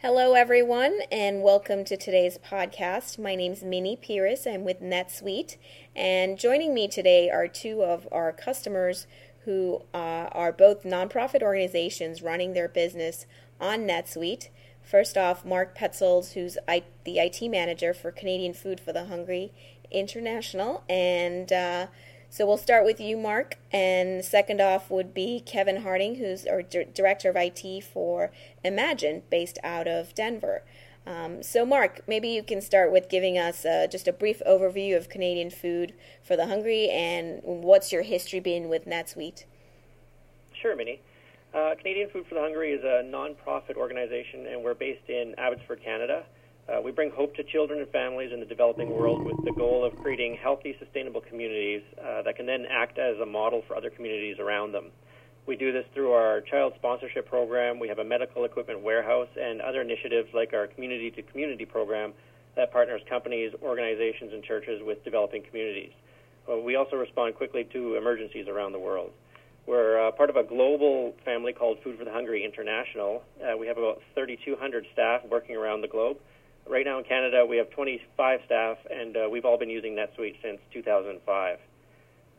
Hello, everyone, and welcome to today's podcast. My name is Minnie Pires. I'm with NetSuite, and joining me today are two of our customers who uh, are both nonprofit organizations running their business on NetSuite. First off, Mark Petzels, who's I, the IT manager for Canadian Food for the Hungry International, and uh, so we'll start with you, Mark. And second off would be Kevin Harding, who's our D- director of IT for Imagine, based out of Denver. Um, so, Mark, maybe you can start with giving us uh, just a brief overview of Canadian food for the hungry and what's your history been with NetSuite? Sure, Minnie. Uh, Canadian Food for the Hungry is a nonprofit organization, and we're based in Abbotsford, Canada. Uh, we bring hope to children and families in the developing world with the goal of creating healthy, sustainable communities uh, that can then act as a model for other communities around them. We do this through our child sponsorship program. We have a medical equipment warehouse and other initiatives like our community to community program that partners companies, organizations, and churches with developing communities. Uh, we also respond quickly to emergencies around the world. We're uh, part of a global family called Food for the Hungry International. Uh, we have about 3,200 staff working around the globe. Right now in Canada, we have 25 staff, and uh, we've all been using NetSuite since 2005.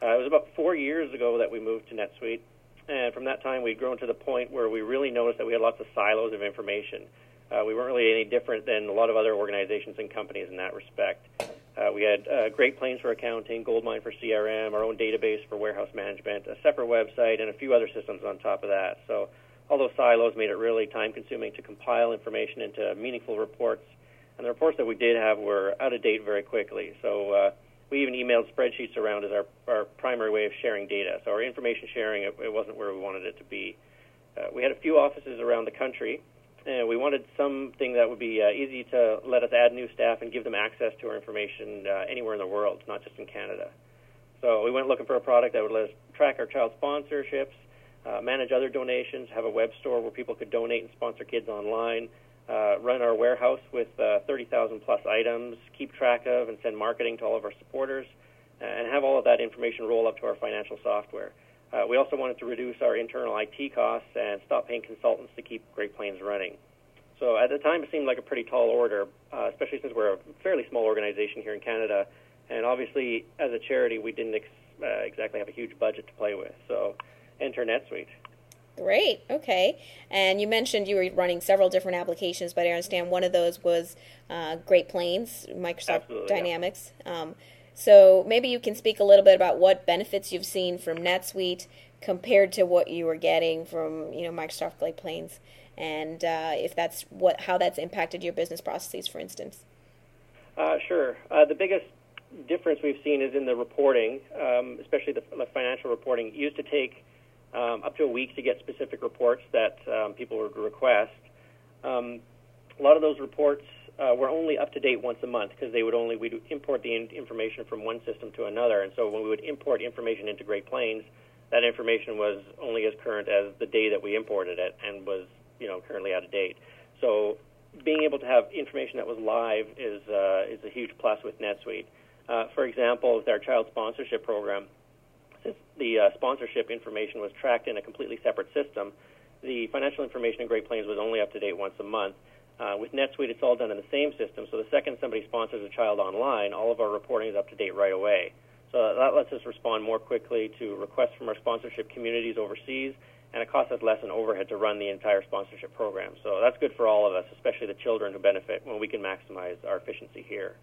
Uh, it was about four years ago that we moved to NetSuite, and from that time, we'd grown to the point where we really noticed that we had lots of silos of information. Uh, we weren't really any different than a lot of other organizations and companies in that respect. Uh, we had uh, Great Plains for accounting, Goldmine for CRM, our own database for warehouse management, a separate website, and a few other systems on top of that. So all those silos made it really time consuming to compile information into meaningful reports and the reports that we did have were out of date very quickly. So uh, we even emailed spreadsheets around as our, our primary way of sharing data. So our information sharing, it, it wasn't where we wanted it to be. Uh, we had a few offices around the country, and we wanted something that would be uh, easy to let us add new staff and give them access to our information uh, anywhere in the world, not just in Canada. So we went looking for a product that would let us track our child sponsorships, uh, manage other donations, have a web store where people could donate and sponsor kids online, uh, run our warehouse with uh, 30,000 plus items, keep track of and send marketing to all of our supporters, and have all of that information roll up to our financial software. Uh, we also wanted to reduce our internal IT costs and stop paying consultants to keep Great Plains running. So at the time, it seemed like a pretty tall order, uh, especially since we're a fairly small organization here in Canada. And obviously, as a charity, we didn't ex- uh, exactly have a huge budget to play with. So enter NetSuite. Great. Okay. And you mentioned you were running several different applications, but I understand one of those was uh, Great Plains, Microsoft Absolutely, Dynamics. Yeah. Um, so maybe you can speak a little bit about what benefits you've seen from NetSuite compared to what you were getting from you know Microsoft Great Plains, and uh, if that's what how that's impacted your business processes, for instance. Uh, sure. Uh, the biggest difference we've seen is in the reporting, um, especially the, the financial reporting. It used to take um, up to a week to get specific reports that um, people would request. Um, a lot of those reports uh, were only up to date once a month because they would only we'd import the in- information from one system to another, and so when we would import information into Great Plains, that information was only as current as the day that we imported it and was you know currently out of date. So being able to have information that was live is uh, is a huge plus with NetSuite. Uh, for example, with our child sponsorship program, the uh, sponsorship information was tracked in a completely separate system, the financial information in Great Plains was only up to date once a month. Uh, with NetSuite, it's all done in the same system, so the second somebody sponsors a child online, all of our reporting is up to date right away. So that lets us respond more quickly to requests from our sponsorship communities overseas, and it costs us less in overhead to run the entire sponsorship program. So that's good for all of us, especially the children who benefit when we can maximize our efficiency here.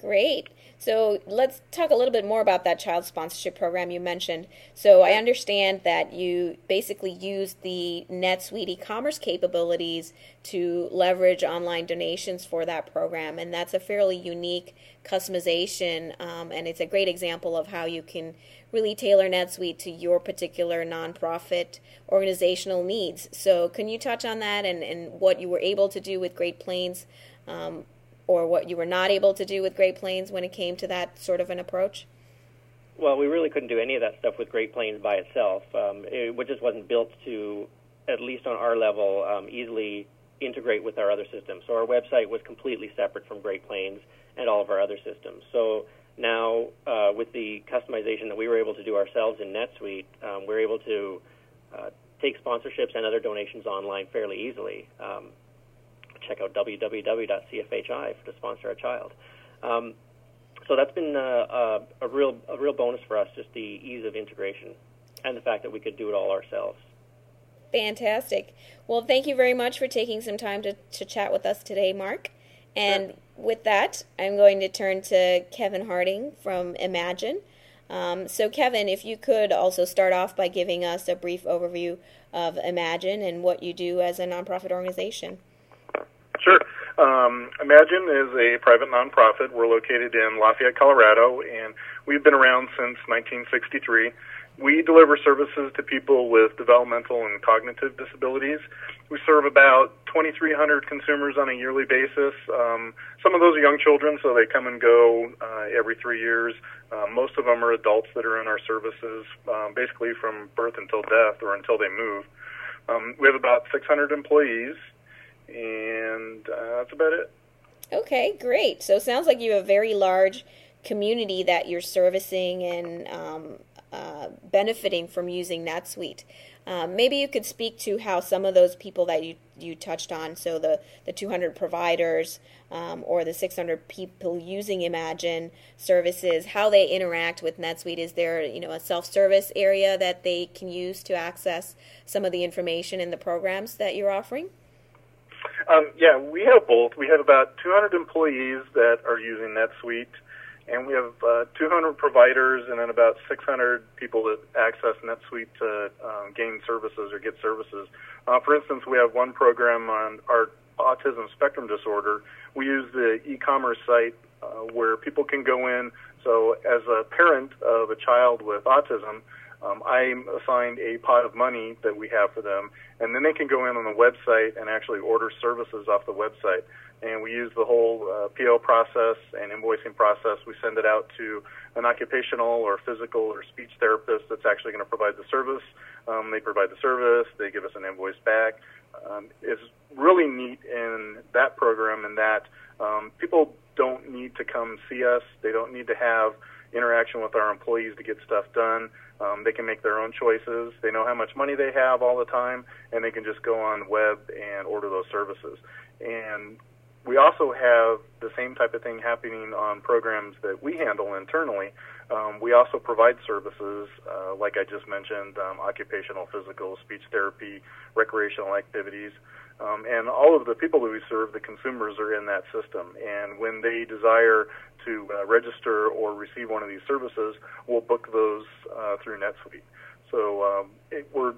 Great. So let's talk a little bit more about that child sponsorship program you mentioned. So I understand that you basically use the NetSuite e-commerce capabilities to leverage online donations for that program, and that's a fairly unique customization, um, and it's a great example of how you can really tailor NetSuite to your particular nonprofit organizational needs. So can you touch on that and, and what you were able to do with Great Plains? Um, or what you were not able to do with Great Plains when it came to that sort of an approach? Well, we really couldn't do any of that stuff with Great Plains by itself. Um, it just wasn't built to, at least on our level, um, easily integrate with our other systems. So our website was completely separate from Great Plains and all of our other systems. So now, uh, with the customization that we were able to do ourselves in NetSuite, um, we're able to uh, take sponsorships and other donations online fairly easily. Um, check out www.cfhi to sponsor a child. Um, so that's been uh, a, a real a real bonus for us, just the ease of integration and the fact that we could do it all ourselves. Fantastic. Well, thank you very much for taking some time to, to chat with us today, Mark. And sure. with that, I'm going to turn to Kevin Harding from Imagine. Um, so, Kevin, if you could also start off by giving us a brief overview of Imagine and what you do as a nonprofit organization. Um, Imagine is a private nonprofit. We're located in Lafayette, Colorado, and we've been around since 1963. We deliver services to people with developmental and cognitive disabilities. We serve about 2,300 consumers on a yearly basis. Um, some of those are young children, so they come and go uh, every three years. Uh, most of them are adults that are in our services, um, basically from birth until death or until they move. Um, we have about 600 employees, and uh, that's about it. Okay, great. So it sounds like you have a very large community that you're servicing and um, uh, benefiting from using NetSuite. Um, maybe you could speak to how some of those people that you, you touched on, so the, the 200 providers um, or the 600 people using Imagine services, how they interact with NetSuite. Is there you know a self-service area that they can use to access some of the information in the programs that you're offering? Um, yeah, we have both. We have about 200 employees that are using NetSuite and we have uh, 200 providers and then about 600 people that access NetSuite to um, gain services or get services. Uh, for instance, we have one program on our autism spectrum disorder. We use the e-commerce site uh, where people can go in. So, as a parent of a child with autism, um, I'm assigned a pot of money that we have for them, and then they can go in on the website and actually order services off the website and we use the whole uh, PO process and invoicing process. We send it out to an occupational or physical or speech therapist that's actually going to provide the service. Um, they provide the service, they give us an invoice back. Um, it's really neat in that program in that um, people don't need to come see us. They don't need to have interaction with our employees to get stuff done. Um, they can make their own choices. They know how much money they have all the time, and they can just go on web and order those services. And we also have the same type of thing happening on programs that we handle internally. Um, we also provide services, uh, like I just mentioned, um, occupational, physical, speech therapy, recreational activities. Um, and all of the people that we serve, the consumers, are in that system. And when they desire to uh, register or receive one of these services, we'll book those uh, through NetSuite. So um, it, we're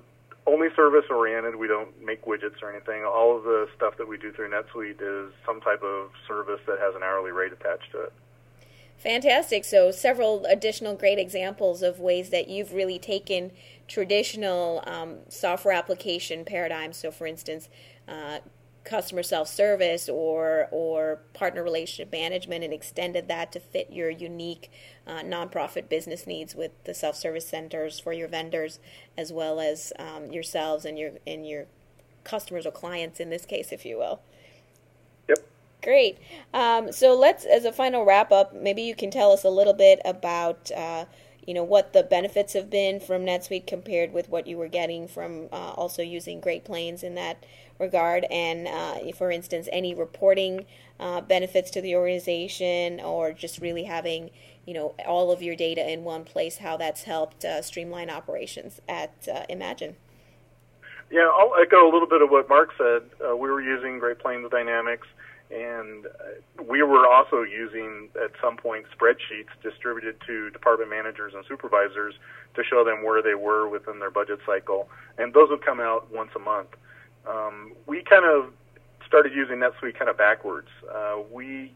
only service oriented. We don't make widgets or anything. All of the stuff that we do through NetSuite is some type of service that has an hourly rate attached to it. Fantastic. So, several additional great examples of ways that you've really taken traditional um, software application paradigms. So, for instance, uh, customer self-service or or partner relationship management and extended that to fit your unique uh, nonprofit business needs with the self-service centers for your vendors as well as um, yourselves and your and your customers or clients in this case if you will. Yep. Great. Um, so let's as a final wrap up maybe you can tell us a little bit about uh, you know what the benefits have been from NetSuite compared with what you were getting from uh, also using Great Plains in that regard, and uh, for instance, any reporting uh, benefits to the organization, or just really having you know all of your data in one place, how that's helped uh, streamline operations at uh, Imagine. Yeah, I'll echo a little bit of what Mark said. Uh, we were using Great Plains Dynamics, and uh, we were also using at some point spreadsheets distributed to department managers and supervisors to show them where they were within their budget cycle, and those would come out once a month. Um, we kind of started using NetSuite kind of backwards. Uh, we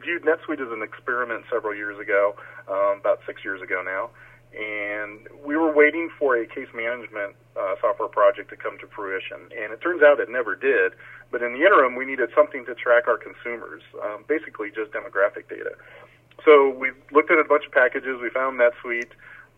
viewed NetSuite as an experiment several years ago, um, about six years ago now, and we waiting for a case management uh, software project to come to fruition. And it turns out it never did. But in the interim, we needed something to track our consumers, um, basically just demographic data. So we looked at a bunch of packages. We found NetSuite,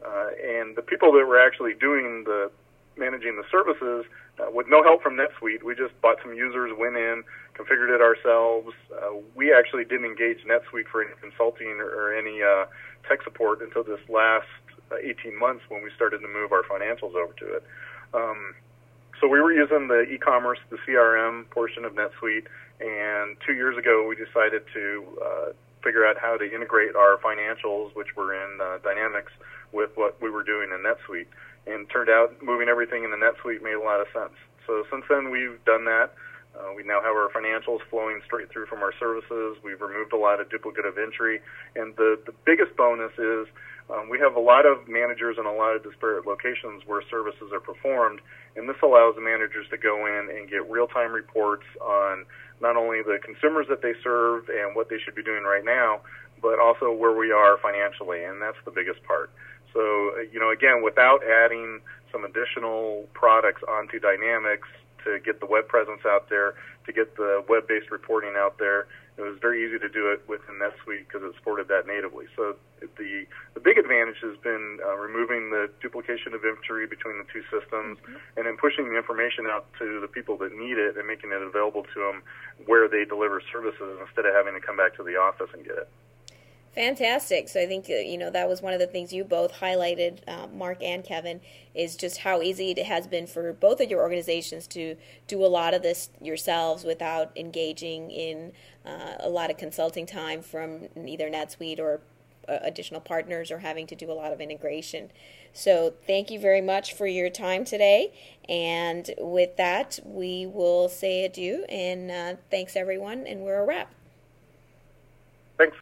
uh, and the people that were actually doing the managing the services uh, with no help from NetSuite. We just bought some users, went in, configured it ourselves. Uh, we actually didn't engage NetSuite for any consulting or, or any uh, tech support until this last uh, 18 months when we started to move our financials over to it. Um, so we were using the e-commerce, the CRM portion of NetSuite, and two years ago we decided to uh, figure out how to integrate our financials, which were in uh, Dynamics, with what we were doing in NetSuite. And turned out moving everything in the NetSuite made a lot of sense. So since then we've done that. Uh, we now have our financials flowing straight through from our services. We've removed a lot of duplicative entry, and the the biggest bonus is um, we have a lot of managers in a lot of disparate locations where services are performed, and this allows the managers to go in and get real-time reports on not only the consumers that they serve and what they should be doing right now, but also where we are financially, and that's the biggest part. So, uh, you know, again, without adding some additional products onto Dynamics to get the web presence out there, to get the web-based reporting out there, it was very easy to do it within NetSuite because it supported that natively. So the the big advantage has been uh, removing the duplication of inventory between the two systems, mm-hmm. and then pushing the information out to the people that need it and making it available to them where they deliver services instead of having to come back to the office and get it. Fantastic. So I think uh, you know that was one of the things you both highlighted, uh, Mark and Kevin, is just how easy it has been for both of your organizations to do a lot of this yourselves without engaging in uh, a lot of consulting time from either NetSuite or additional partners or having to do a lot of integration. So thank you very much for your time today. And with that, we will say adieu and uh, thanks everyone. And we're a wrap. Thanks.